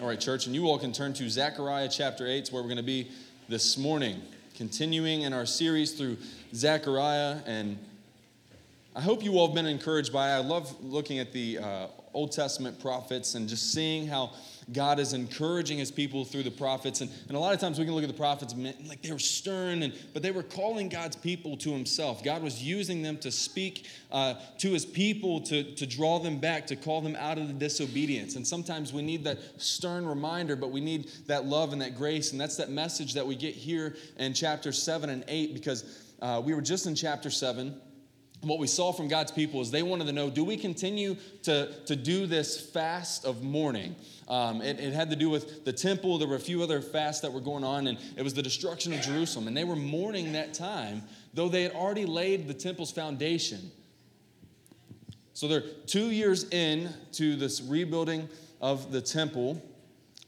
All right, church, and you all can turn to Zechariah chapter 8, where we're going to be this morning, continuing in our series through Zechariah. And I hope you all have been encouraged by. I love looking at the uh, Old Testament prophets and just seeing how God is encouraging his people through the prophets. And, and a lot of times we can look at the prophets and like they were stern, and, but they were calling God's people to himself. God was using them to speak uh, to his people, to, to draw them back, to call them out of the disobedience. And sometimes we need that stern reminder, but we need that love and that grace. And that's that message that we get here in chapter 7 and 8 because uh, we were just in chapter 7 what we saw from God's people is they wanted to know do we continue to, to do this fast of mourning? Um, it, it, had to do with the temple. There were a few other fasts that were going on, and it was the destruction of Jerusalem. And they were mourning that time, though they had already laid the temple's foundation. So they're two years in to this rebuilding of the temple.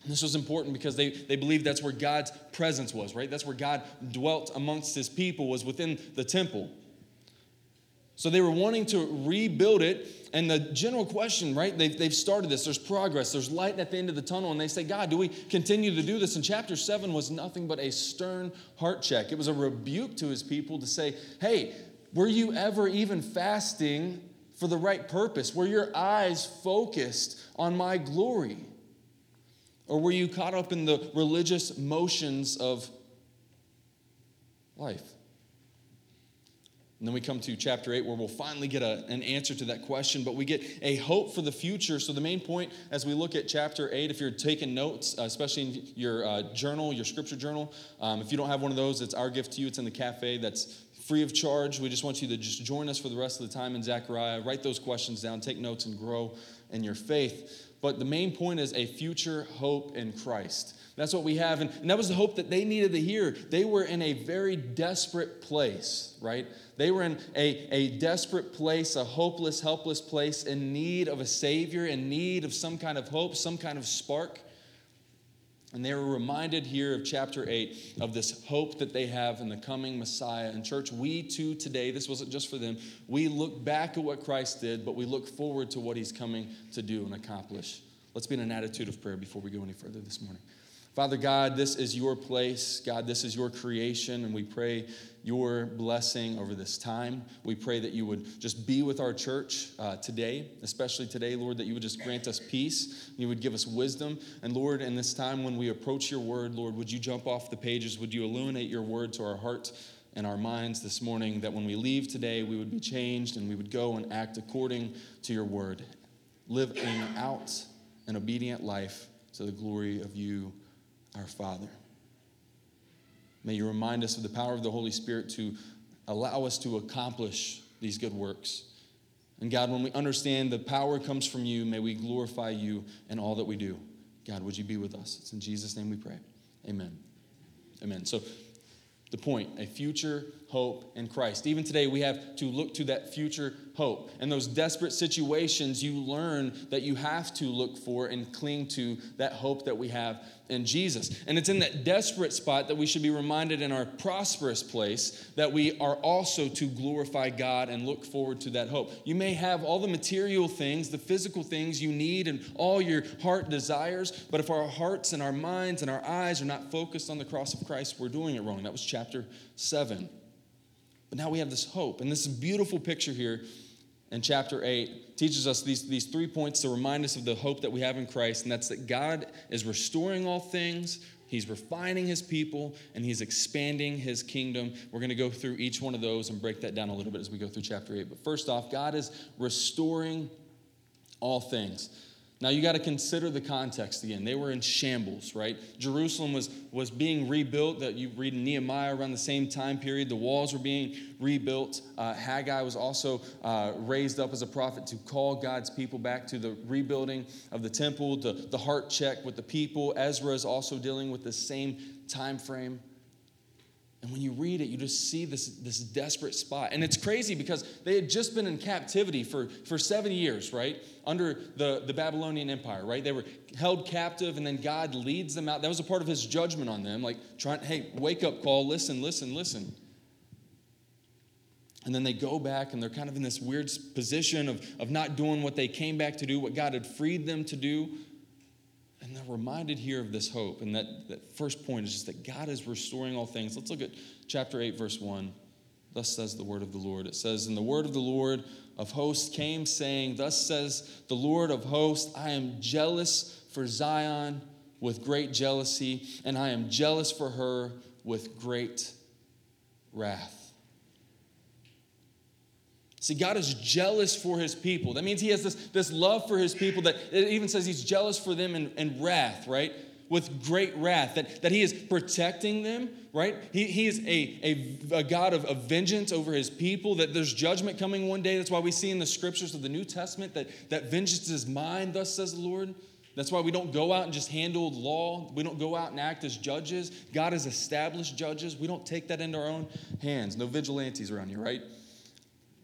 This was important because they, they believed that's where God's presence was, right? That's where God dwelt amongst his people, was within the temple. So they were wanting to rebuild it. And the general question, right? They've, they've started this. There's progress. There's light at the end of the tunnel. And they say, God, do we continue to do this? And chapter 7 was nothing but a stern heart check. It was a rebuke to his people to say, hey, were you ever even fasting for the right purpose? Were your eyes focused on my glory? Or were you caught up in the religious motions of life? And then we come to chapter 8 where we'll finally get a, an answer to that question, but we get a hope for the future. So, the main point as we look at chapter 8, if you're taking notes, uh, especially in your uh, journal, your scripture journal, um, if you don't have one of those, it's our gift to you. It's in the cafe that's free of charge. We just want you to just join us for the rest of the time in Zechariah. Write those questions down, take notes, and grow in your faith. But the main point is a future hope in Christ. That's what we have. And, and that was the hope that they needed to hear. They were in a very desperate place, right? They were in a, a desperate place, a hopeless, helpless place, in need of a Savior, in need of some kind of hope, some kind of spark. And they were reminded here of chapter 8 of this hope that they have in the coming Messiah. And, church, we too today, this wasn't just for them, we look back at what Christ did, but we look forward to what he's coming to do and accomplish. Let's be in an attitude of prayer before we go any further this morning. Father God, this is your place. God, this is your creation, and we pray your blessing over this time. We pray that you would just be with our church uh, today, especially today, Lord, that you would just grant us peace, you would give us wisdom. And Lord, in this time when we approach your word, Lord, would you jump off the pages? Would you illuminate your word to our hearts and our minds this morning that when we leave today, we would be changed and we would go and act according to your word, living out an obedient life to the glory of you our Father. May you remind us of the power of the Holy Spirit to allow us to accomplish these good works. And God, when we understand the power comes from you, may we glorify you in all that we do. God, would you be with us? It's in Jesus' name we pray. Amen. Amen. So, the point a future hope in Christ. Even today, we have to look to that future hope. In those desperate situations, you learn that you have to look for and cling to that hope that we have in Jesus. And it's in that desperate spot that we should be reminded in our prosperous place that we are also to glorify God and look forward to that hope. You may have all the material things, the physical things you need, and all your heart desires, but if our hearts and our minds and our eyes are not focused on the cross of Christ, we're doing it wrong. That was chapter 7. But now we have this hope. And this beautiful picture here in chapter 8 teaches us these, these three points to remind us of the hope that we have in Christ, and that's that God is restoring all things, He's refining His people, and He's expanding His kingdom. We're going to go through each one of those and break that down a little bit as we go through chapter 8. But first off, God is restoring all things. Now you got to consider the context again. They were in shambles, right? Jerusalem was, was being rebuilt. That you read in Nehemiah around the same time period. The walls were being rebuilt. Uh, Haggai was also uh, raised up as a prophet to call God's people back to the rebuilding of the temple, the, the heart check with the people. Ezra is also dealing with the same time frame. And when you read it, you just see this, this desperate spot. And it's crazy because they had just been in captivity for, for 70 years, right? Under the, the Babylonian Empire, right? They were held captive, and then God leads them out. That was a part of his judgment on them, like trying, hey, wake up call, listen, listen, listen. And then they go back and they're kind of in this weird position of, of not doing what they came back to do, what God had freed them to do. And they're reminded here of this hope. And that, that first point is just that God is restoring all things. Let's look at chapter 8, verse 1. Thus says the word of the Lord. It says, And the word of the Lord of hosts came, saying, Thus says the Lord of hosts, I am jealous for Zion with great jealousy, and I am jealous for her with great wrath. See, God is jealous for his people. That means he has this, this love for his people that it even says he's jealous for them in, in wrath, right? With great wrath, that, that he is protecting them, right? He, he is a, a, a God of, of vengeance over his people, that there's judgment coming one day. That's why we see in the scriptures of the New Testament that, that vengeance is mine, thus says the Lord. That's why we don't go out and just handle law. We don't go out and act as judges. God has established judges. We don't take that into our own hands. No vigilantes around here, right?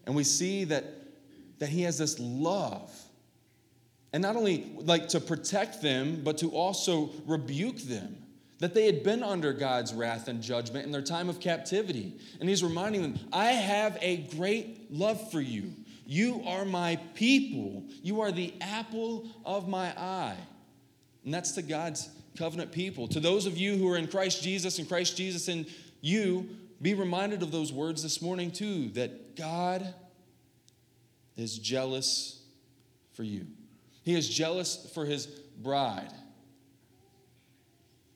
And we see that, that he has this love. And not only like to protect them, but to also rebuke them. That they had been under God's wrath and judgment in their time of captivity. And he's reminding them, I have a great love for you. You are my people. You are the apple of my eye. And that's to God's covenant people. To those of you who are in Christ Jesus and Christ Jesus in you, be reminded of those words this morning, too, that God is jealous for you. He is jealous for his bride.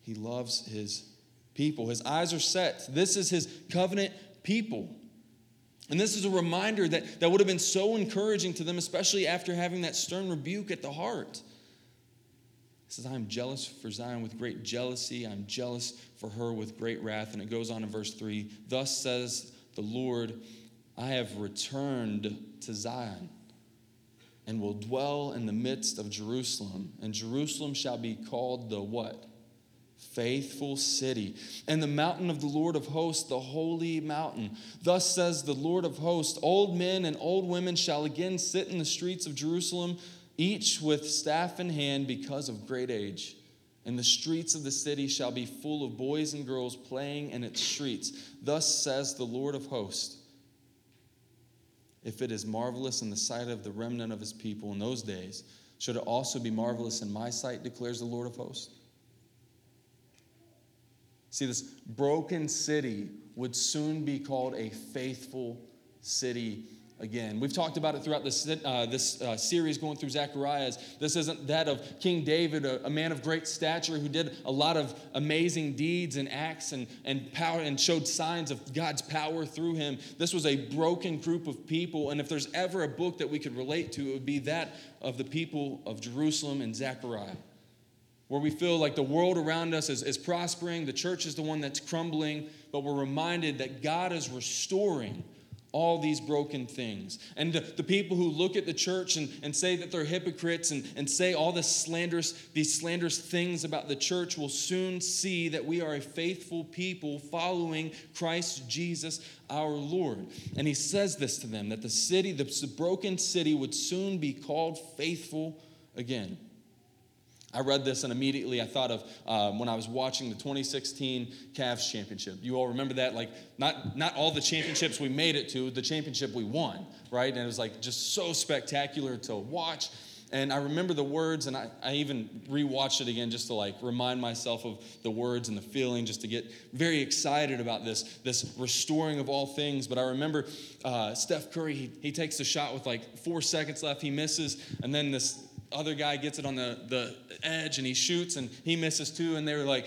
He loves his people. His eyes are set. This is his covenant people. And this is a reminder that, that would have been so encouraging to them, especially after having that stern rebuke at the heart. He says, I am jealous for Zion with great jealousy. I'm jealous for her with great wrath. And it goes on in verse 3 Thus says the Lord, I have returned to Zion and will dwell in the midst of Jerusalem. And Jerusalem shall be called the what? Faithful city. And the mountain of the Lord of hosts, the holy mountain. Thus says the Lord of hosts Old men and old women shall again sit in the streets of Jerusalem each with staff in hand because of great age. And the streets of the city shall be full of boys and girls playing in its streets. Thus says the Lord of hosts If it is marvelous in the sight of the remnant of his people in those days, should it also be marvelous in my sight, declares the Lord of hosts? See, this broken city would soon be called a faithful city again. We've talked about it throughout this, uh, this uh, series going through Zechariah's. This isn't that of King David, a, a, man of great stature who did a lot of amazing deeds and acts and, and power and showed signs of God's power through him. This was a broken group of people. And if there's ever a book that we could relate to, it would be that of the people of Jerusalem and Zechariah. Where we feel like the world around us is, is prospering, the church is the one that's crumbling, but we're reminded that God is restoring all these broken things. And the, the, people who look at the church and, and say that they're hypocrites and, and say all this slanderous, these slanderous things about the church will soon see that we are a faithful people following Christ Jesus our Lord. And he says this to them that the city, the broken city, would soon be called faithful again. I read this and immediately I thought of um, when I was watching the 2016 Cavs championship. You all remember that? Like, not, not all the championships we made it to, the championship we won, right? And it was like just so spectacular to watch. And I remember the words, and I, I even rewatched it again just to like remind myself of the words and the feeling, just to get very excited about this, this restoring of all things. But I remember uh, Steph Curry, he, he takes a shot with like four seconds left, he misses, and then this other guy gets it on the, the edge and he shoots and he misses too. And they were like,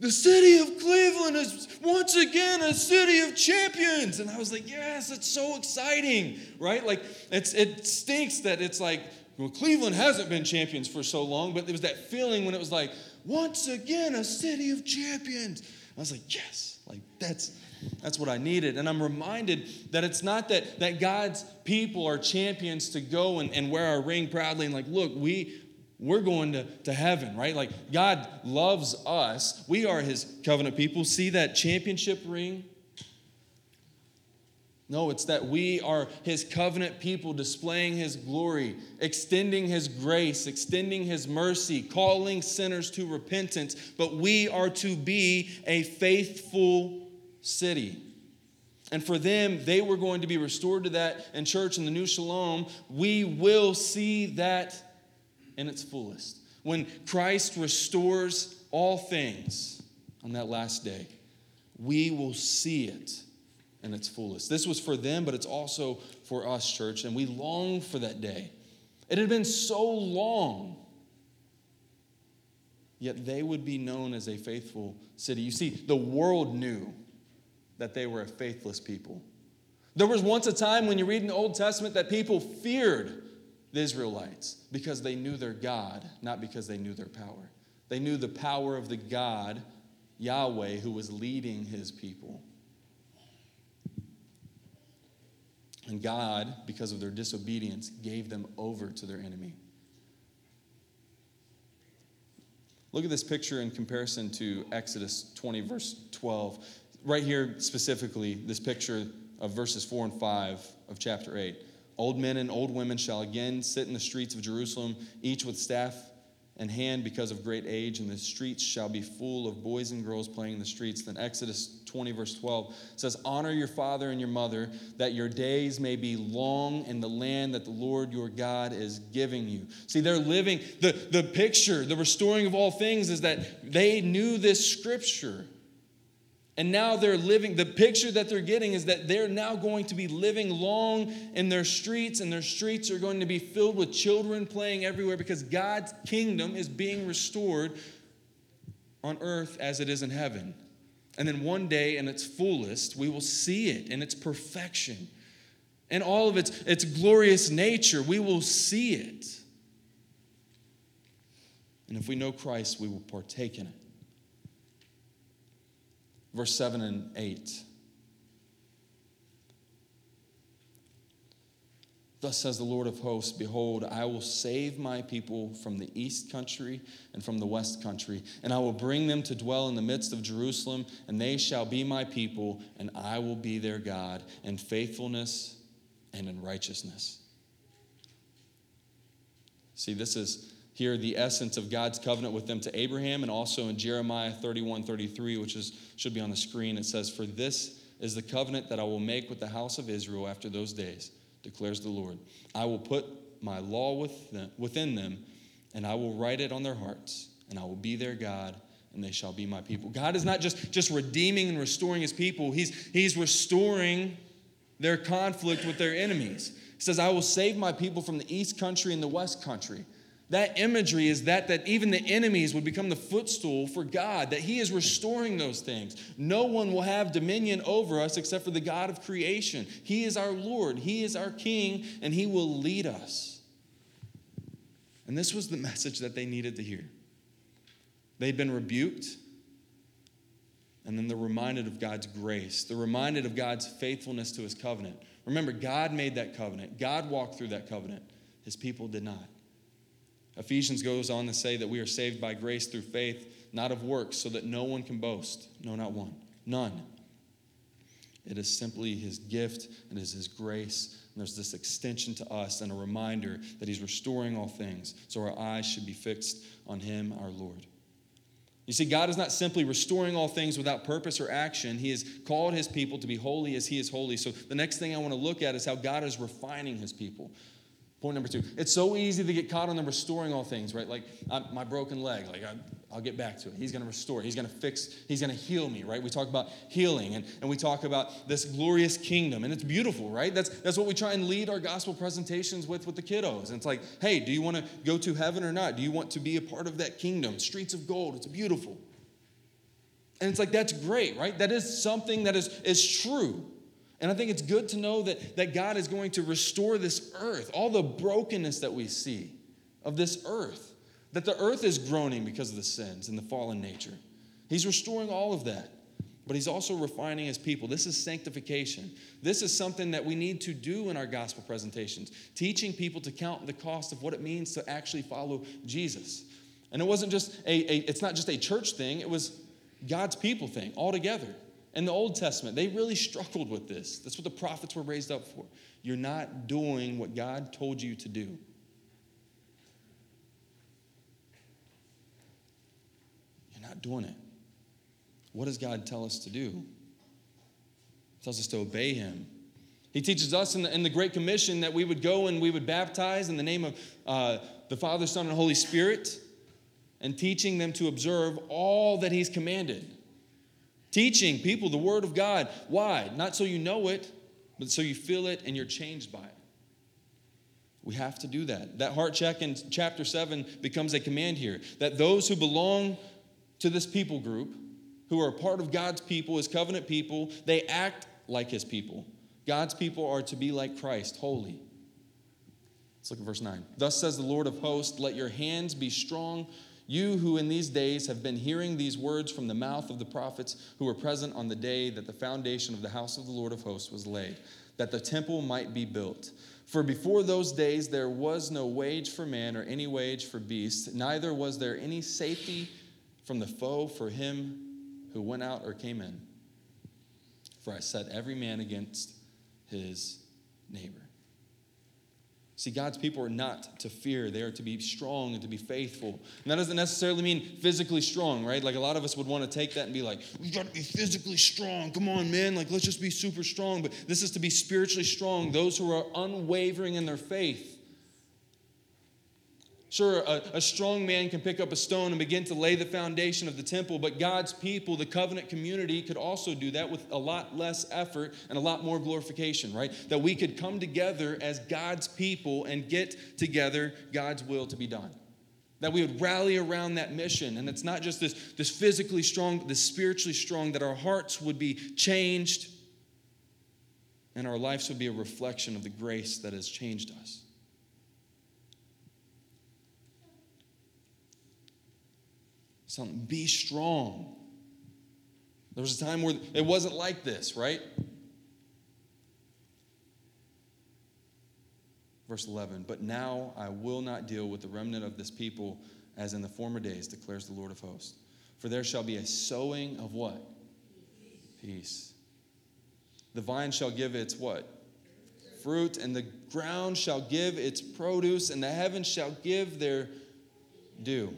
the city of Cleveland is once again a city of champions. And I was like, yes, it's so exciting, right? Like, it's, it stinks that it's like, well, Cleveland hasn't been champions for so long, but there was that feeling when it was like, once again, a city of champions. I was like, yes, like that's that's what I needed. And I'm reminded that it's not that, that God's people are champions to go and, and wear our ring proudly and like, look, we we're going to, to heaven, right? Like God loves us. We are his covenant people. See that championship ring? No, it's that we are his covenant people displaying his glory, extending his grace, extending his mercy, calling sinners to repentance. But we are to be a faithful city. And for them, they were going to be restored to that in church in the new shalom. We will see that in its fullest. when Christ restores all things on that last day, we will see it in its fullest. This was for them, but it's also for us, church, and we long for that day. It had been so long, yet they would be known as a faithful city. You see, the world knew that they were a faithless people. There was once a time when you read in the Old Testament that people feared the Israelites because they knew their God, not because they knew their power. They knew the power of the God, Yahweh, who was leading his people. And God, because of their disobedience, gave them over to their enemy. Look at this picture in comparison to Exodus 20, verse 12. Right here, specifically, this picture of verses 4 and 5 of chapter 8. Old men and old women shall again sit in the streets of Jerusalem, each with staff and hand because of great age, and the streets shall be full of boys and girls playing in the streets. Then Exodus 20, verse 12 says, Honor your father and your mother, that your days may be long in the land that the Lord your God is giving you. See, they're living, the, the picture, the restoring of all things is that they knew this scripture. And now they're living, the picture that they're getting is that they're now going to be living long in their streets, and their streets are going to be filled with children playing everywhere because God's kingdom is being restored on earth as it is in heaven. And then one day, in its fullest, we will see it in its perfection and all of its, its glorious nature. We will see it. And if we know Christ, we will partake in it verse 7 and 8. Thus says the Lord of hosts Behold, I will save my people from the east country and from the west country, and I will bring them to dwell in the midst of Jerusalem, and they shall be my people, and I will be their God in faithfulness and in righteousness. See, this is here the essence of God's covenant with them to Abraham, and also in Jeremiah 31 33, which is, should be on the screen, it says, For this is the covenant that I will make with the house of Israel after those days, declares the Lord. I will put my law with them, within them, and I will write it on their hearts, and I will be their God, and they shall be my people. God is not just, just redeeming and restoring his people, he's, he's restoring their conflict with their enemies. He says, I will save my people from the east country and the west country that imagery is that that even the enemies would become the footstool for God, that He is restoring those things. No one will have dominion over us except for the God of creation. He is our Lord, He is our King, and He will lead us. And this was the message that they needed to hear. They'd been rebuked, and then they're reminded of God's grace. They're reminded of God's faithfulness to His covenant. Remember, God made that covenant, God walked through that covenant. His people did not. Ephesians goes on to say that we are saved by grace through faith, not of works, so that no one can boast. No, not one. None. It is simply his gift and it is his grace. And there's this extension to us and a reminder that he's restoring all things. So our eyes should be fixed on him, our Lord. You see, God is not simply restoring all things without purpose or action. He has called his people to be holy as he is holy. So the next thing I want to look at is how God is refining his people. Point number two. It's so easy to get caught on the restoring all things, right? Like my broken leg, like I, will get back to it. He's going to restore. He's going to fix. He's going to heal me, right? We talk about healing, and, and we talk about this glorious kingdom, and it's beautiful, right? That's that's what we try and lead our gospel presentations with with the kiddos. And it's like, hey, do you want to go to heaven or not? Do you want to be a part of that kingdom? Streets of gold. It's beautiful. And it's like that's great, right? That is something that is is true. And I think it's good to know that, that God is going to restore this earth, all the brokenness that we see of this earth, that the earth is groaning because of the sins and the fallen nature. He's restoring all of that, but He's also refining His people. This is sanctification. This is something that we need to do in our gospel presentations, teaching people to count the cost of what it means to actually follow Jesus. And it wasn't just a, a it's not just a church thing, it was God's people thing altogether. In the Old Testament, they really struggled with this. That's what the prophets were raised up for. You're not doing what God told you to do. You're not doing it. What does God tell us to do? He tells us to obey Him. He teaches us in the, in the Great Commission that we would go and we would baptize in the name of uh, the Father, Son, and Holy Spirit. and teaching them to observe all that he's commanded. Teaching people the word of God. Why? Not so you know it, but so you feel it and you're changed by it. We have to do that. That heart check in chapter 7 becomes a command here that those who belong to this people group, who are part of God's people, his covenant people, they act like his people. God's people are to be like Christ, holy. Let's look at verse 9. Thus says the Lord of hosts, let your hands be strong you who in these days have been hearing these words from the mouth of the prophets who were present on the day that the foundation of the house of the Lord of hosts was laid, that the temple might be built. For before those days there was no wage for man or any wage for beast, neither was there any safety from the foe for him who went out or came in. For I set every man against his neighbor. See, God's people are not to fear. They are to be strong and to be faithful. And that doesn't necessarily mean physically strong, right? Like a lot of us would want to take that and be like, we got to be physically strong. Come on, man. Like, let's just be super strong. But this is to be spiritually strong, those who are unwavering in their faith. Sure, a, a, strong man can pick up a stone and begin to lay the foundation of the temple, but God's people, the covenant community, could also do that with a lot less effort and a lot more glorification, right? That we could come together as God's people and get together God's will to be done. That we would rally around that mission. And it's not just this, this physically strong, but this spiritually strong, that our hearts would be changed and our lives would be a reflection of the grace that has changed us. Something. Be strong. There was a time where it wasn't like this, right? Verse 11, but now I will not deal with the remnant of this people as in the former days, declares the Lord of hosts. For there shall be a sowing of what? Peace. The vine shall give its what? Fruit, and the ground shall give its produce, and the heavens shall give their dew.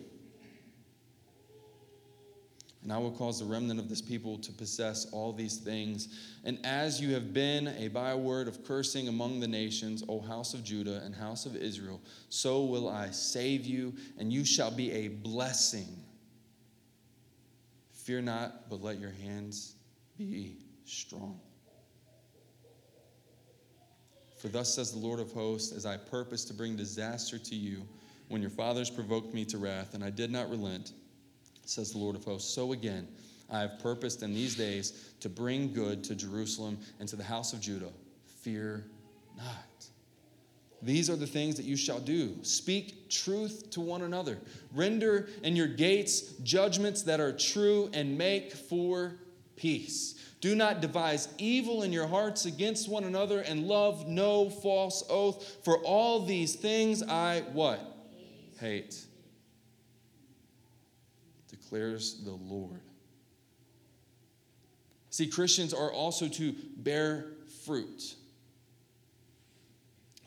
And I will cause the remnant of this people to possess all these things. And as you have been a byword of cursing among the nations, O house of Judah and house of Israel, so will I save you, and you shall be a blessing. Fear not, but let your hands be strong. For thus says the Lord of hosts, as I purpose to bring disaster to you when your fathers provoked me to wrath, and I did not relent says the Lord of hosts. So again, I have purposed in these days to bring good to Jerusalem and to the house of Judah. Fear not. These are the things that you shall do. Speak truth to one another. Render in your gates judgments that are true and make for peace. Do not devise evil in your hearts against one another and love no false oath. For all these things I what? Hate declares the Lord. See, Christians are also to bear fruit.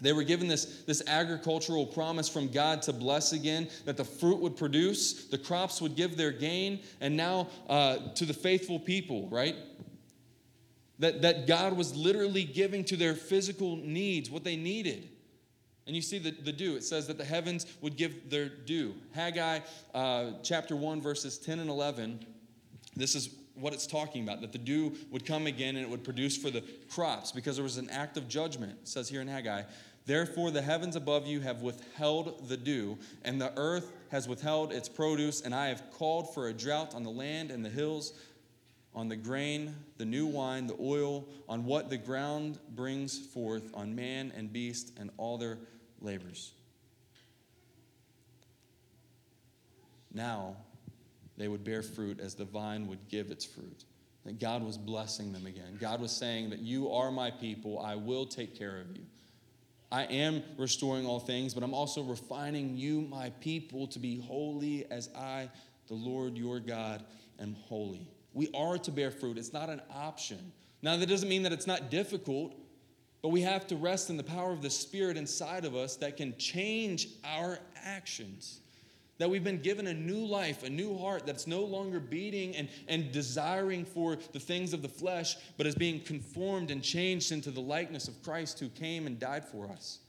They were given this, this agricultural promise from God to bless again, that the fruit would produce, the crops would give their gain, and now uh, to the faithful people, right? That, that God was literally giving to their physical needs what they needed. And you see the, the dew. It says that the heavens would give their dew. Haggai uh, chapter 1, verses 10 and 11. This is what it's talking about that the dew would come again and it would produce for the crops because there was an act of judgment. It says here in Haggai, Therefore, the heavens above you have withheld the dew, and the earth has withheld its produce, and I have called for a drought on the land and the hills, on the grain, the new wine, the oil, on what the ground brings forth, on man and beast and all their labors. Now they would bear fruit as the vine would give its fruit. That God was blessing them again. God was saying that you are my people, I will take care of you. I am restoring all things, but I'm also refining you, my people, to be holy as I, the Lord your God, am holy. We are to bear fruit, it's not an option. Now, that doesn't mean that it's not difficult. But we have to rest in the power of the Spirit inside of us that can change our actions. That we've been given a new life, a new heart that's no longer beating and, and desiring for the things of the flesh, but is being conformed and changed into the likeness of Christ who came and died for us.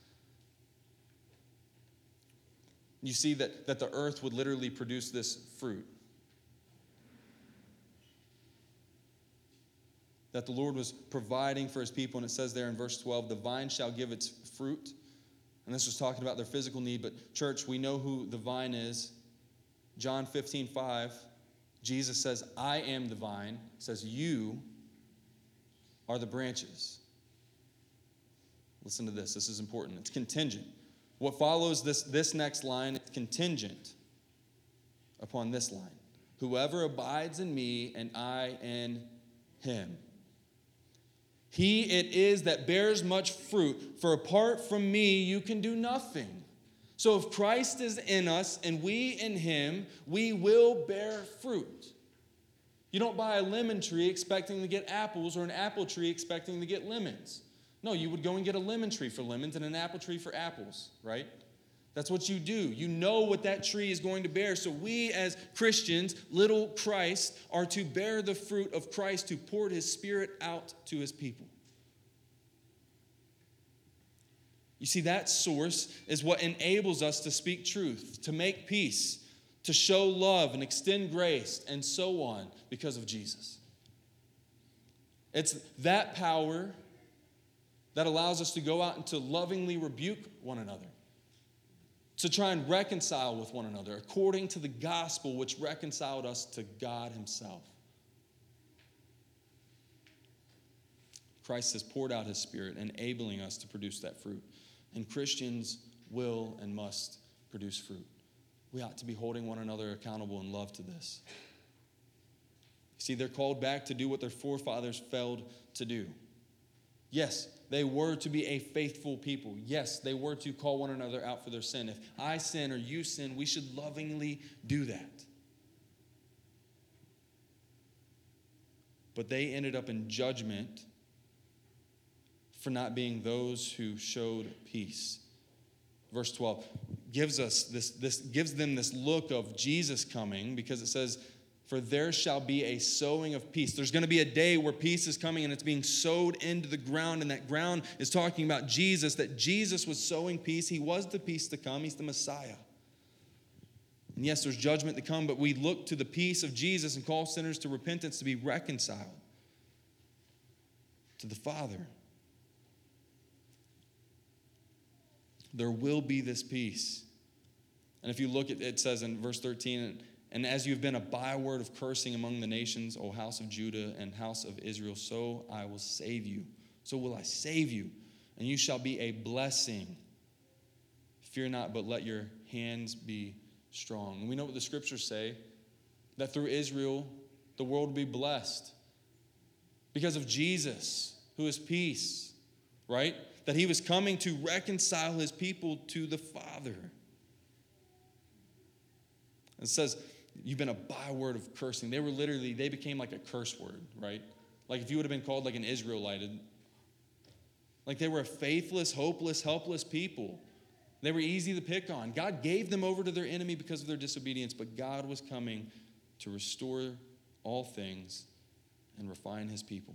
you see that, that the earth would literally produce this fruit. That the Lord was providing for his people. And it says there in verse 12, the vine shall give its fruit. And this was talking about their physical need. But, church, we know who the vine is. John 15, 5. Jesus says, I am the vine, says, You are the branches. Listen to this. This is important. It's contingent. What follows this, this next line is contingent upon this line. Whoever abides in me and I in him. He it is that bears much fruit, for apart from me you can do nothing. So if Christ is in us and we in him, we will bear fruit. You don't buy a lemon tree expecting to get apples or an apple tree expecting to get lemons. No, you would go and get a lemon tree for lemons and an apple tree for apples, right? That's what you do. You know what that tree is going to bear. So, we as Christians, little Christ, are to bear the fruit of Christ who poured his Spirit out to his people. You see, that source is what enables us to speak truth, to make peace, to show love and extend grace, and so on because of Jesus. It's that power that allows us to go out and to lovingly rebuke one another, to try and reconcile with one another according to the gospel which reconciled us to God Himself. Christ has poured out His Spirit, enabling us to produce that fruit and Christians will and must produce fruit. We ought to be holding one another accountable in love to this. See, they're called back to do what their forefathers failed to do. Yes, they were to be a faithful people. Yes, they were to call one another out for their sin. If I sin or you sin, we should lovingly do that. But they ended up in judgment for not being those who showed peace. Verse 12 gives us this, this gives them this look of Jesus coming because it says, For there shall be a sowing of peace. There's going to be a day where peace is coming and it's being sowed into the ground, and that ground is talking about Jesus, that Jesus was sowing peace. He was the peace to come, He's the Messiah. And yes, there's judgment to come, but we look to the peace of Jesus and call sinners to repentance to be reconciled to the Father. there will be this peace. And if you look at it says in verse 13, and as you've been a byword of cursing among the nations, O house of Judah and house of Israel, so I will save you. So will I save you, and you shall be a blessing. Fear not, but let your hands be strong. And we know what the scriptures say that through Israel, the world will be blessed because of Jesus, who is peace, right? that he was coming to reconcile his people to the Father. It says, You've been a byword of cursing. They were literally, they became like a curse word, right? Like if you would have been called like an Israelite, like they were a faithless, hopeless, helpless people. They were easy to pick on. God gave them over to their enemy because of their disobedience, but God was coming to restore all things and refine his people.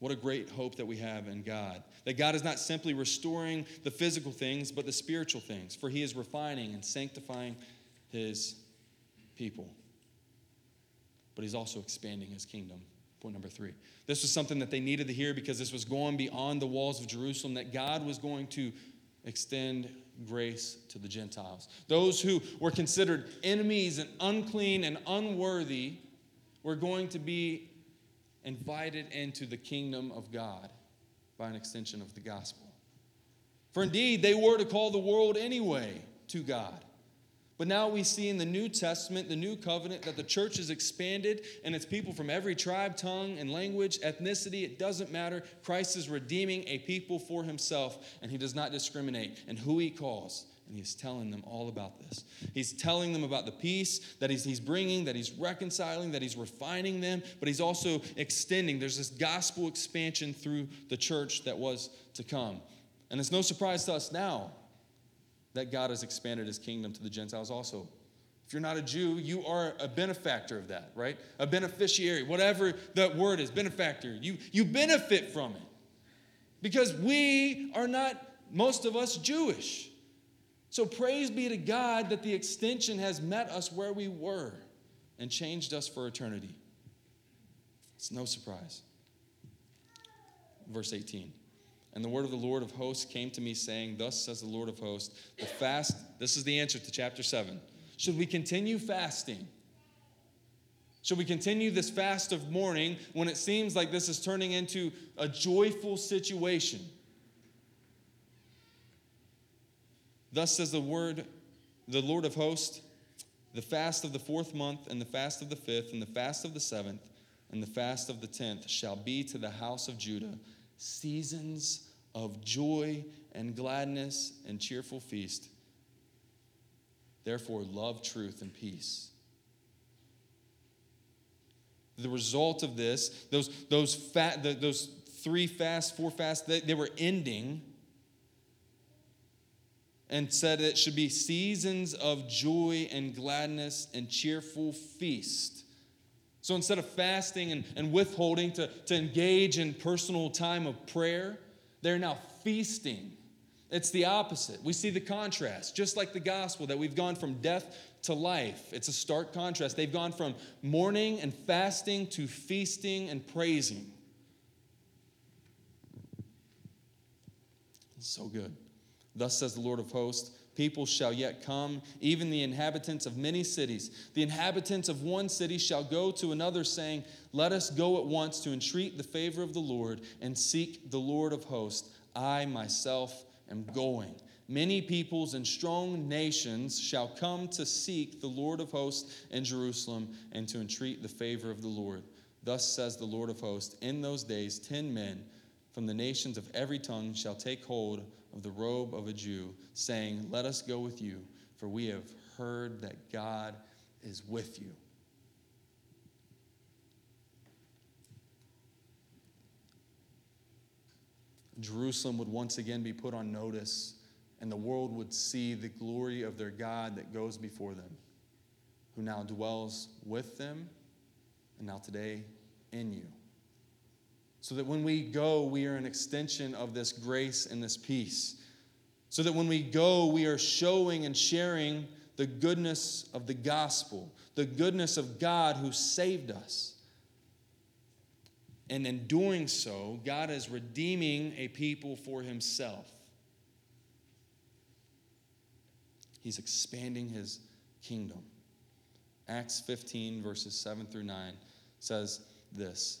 What a great hope that we have in God. That God is not simply restoring the physical things, but the spiritual things, for He is refining and sanctifying His people. But He's also expanding His kingdom. Point number three. This was something that they needed to hear because this was going beyond the walls of Jerusalem, that God was going to extend grace to the Gentiles. Those who were considered enemies and unclean and unworthy were going to be invited into the kingdom of God by an extension of the gospel. For indeed, they were to call the world anyway to God. But now we see in the New Testament, the new covenant, that the church is expanded and it's people from every tribe, tongue, and language, ethnicity, it doesn't matter. Christ is redeeming a people for himself, and he does not discriminate in who he calls. And he's telling them all about this. He's telling them about the peace that he's, he's bringing, that he's reconciling, that he's refining them, but he's also extending. There's this gospel expansion through the church that was to come. And it's no surprise to us now that God has expanded his kingdom to the Gentiles also. If you're not a Jew, you are a benefactor of that, right? A beneficiary, whatever that word is, benefactor. You, you benefit from it. Because we are not, most of us, Jewish. So praise be to God that the extension has met us where we were and changed us for eternity. It's no surprise. Verse 18. And the word of the Lord of hosts came to me, saying, Thus says the Lord of hosts, the fast, this is the answer to chapter 7. Should we continue fasting? Should we continue this fast of mourning when it seems like this is turning into a joyful situation? Thus says the word, the Lord of hosts, the fast of the fourth month, and the fast of the fifth, and the fast of the seventh, and the fast of the tenth shall be to the house of Judah seasons of joy and gladness and cheerful feast. Therefore, love truth and peace. The result of this, those, those, fat, those three fasts, four fasts, they, they were ending and said it should be seasons of joy and gladness and cheerful feast. So instead of fasting and, and withholding to, to engage in personal time of prayer, they're now feasting. It's the opposite. We see the contrast, just like the gospel, that we've gone from death to life. It's a stark contrast. They've gone from mourning and fasting to feasting and praising. It's so good. Thus says the Lord of hosts people shall yet come, even the inhabitants of many cities. The inhabitants of one city shall go to another, saying, Let us go at once to entreat the favor of the Lord and seek the Lord of hosts. I myself am going. Many peoples and strong nations shall come to seek the Lord of hosts in Jerusalem and to entreat the favor of the Lord. Thus says the Lord of hosts In those days, ten men from the nations of every tongue shall take hold of the robe of a Jew, saying, Let us go with you, for we have heard that God is with you. Jerusalem would once again be put on notice, and the world would see the glory of their God that goes before them, who now dwells with them, and now today in you. So that when we go, we are an extension of this grace and this peace. So that when we go, we are showing and sharing the goodness of the gospel, the goodness of God who saved us. And in doing so, God is redeeming a people for himself. He's expanding his kingdom. Acts 15, verses 7 through 9 says this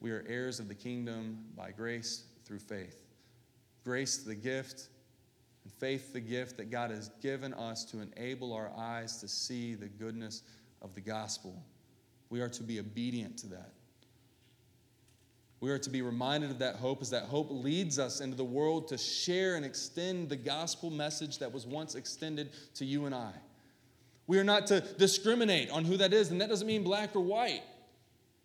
We are heirs of the kingdom by grace through faith. Grace, the gift, and faith, the gift that God has given us to enable our eyes to see the goodness of the gospel. We are to be obedient to that. We are to be reminded of that hope as that hope leads us into the world to share and extend the gospel message that was once extended to you and I. We are not to discriminate on who that is, and that doesn't mean black or white.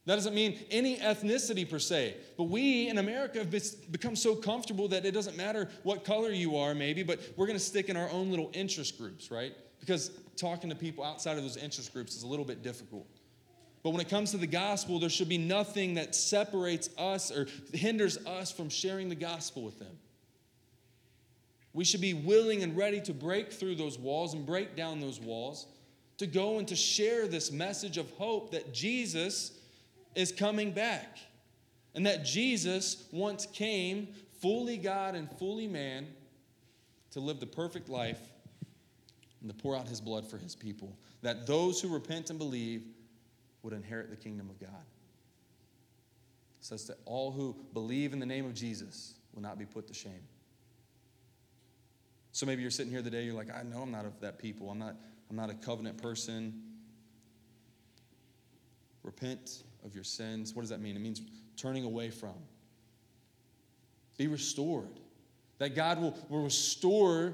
That doesn't mean any ethnicity per se. But we in America have become so comfortable that it doesn't matter what color you are, maybe, but we're going to stick in our own little interest groups, right? Because talking to people outside of those interest groups is a little bit difficult. But when it comes to the gospel, there should be nothing that separates us or hinders us from sharing the gospel with them. We should be willing and ready to break through those walls and break down those walls to go and to share this message of hope that Jesus is coming back. And that Jesus once came, fully God and fully man, to live the perfect life and to pour out his blood for his people. That those who repent and believe would inherit the kingdom of God. Says that all who believe in the name of Jesus will not be put to shame. So maybe you're sitting here today, you're like, I know I'm not of that people. I'm not, I'm not a covenant person. Repent of your sins. What does that mean? It means turning away from. Be restored. That God will, will restore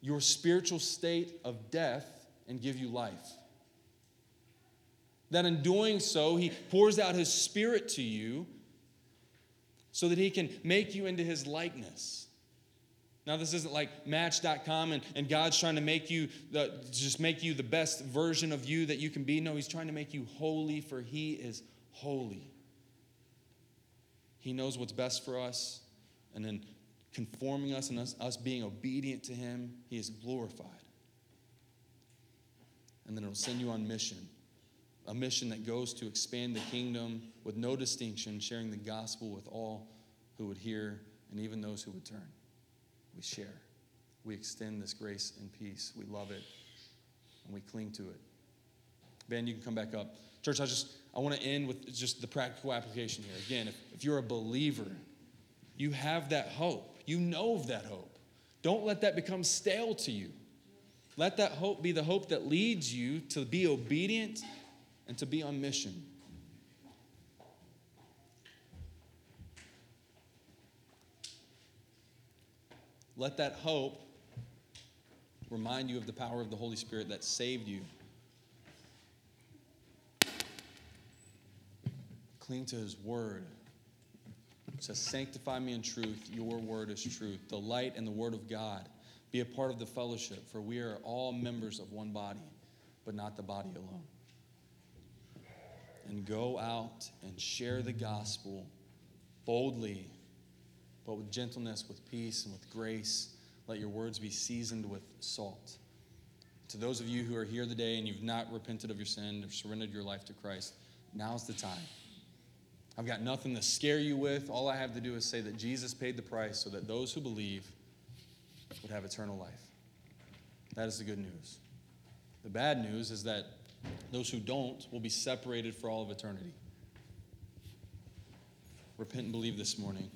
your spiritual state of death and give you life. That in doing so, he pours out his spirit to you so that he can make you into his likeness. Now, this isn't like Match.com and, and God's trying to make you the, just make you the best version of you that you can be. No, He's trying to make you holy, for He is holy. He knows what's best for us, and then conforming us and us, us being obedient to Him, He is glorified. And then it'll send you on mission a mission that goes to expand the kingdom with no distinction, sharing the gospel with all who would hear and even those who would turn. We share. We extend this grace and peace. We love it and we cling to it. Ben, you can come back up. Church, I just I want to end with just the practical application here. Again, if, if you're a believer, you have that hope. You know of that hope. Don't let that become stale to you. Let that hope be the hope that leads you to be obedient and to be on mission. Let that hope remind you of the power of the Holy Spirit that saved you. Cling to His Word. It says, Sanctify me in truth. Your word is truth. The light and the Word of God. Be a part of the fellowship, for we are all members of one body, but not the body alone and go out and share the gospel boldly, but with gentleness, with peace, and with grace. Let your words be seasoned with salt. To those of you who are here today and you've not repented of your sin or surrendered your life to Christ, now's the time. I've got nothing to scare you with. All I have to do is say that Jesus paid the price so that those who believe would have eternal life. That is the good news. The bad news is that those who don't will be separated for all of eternity. Repent and believe this morning.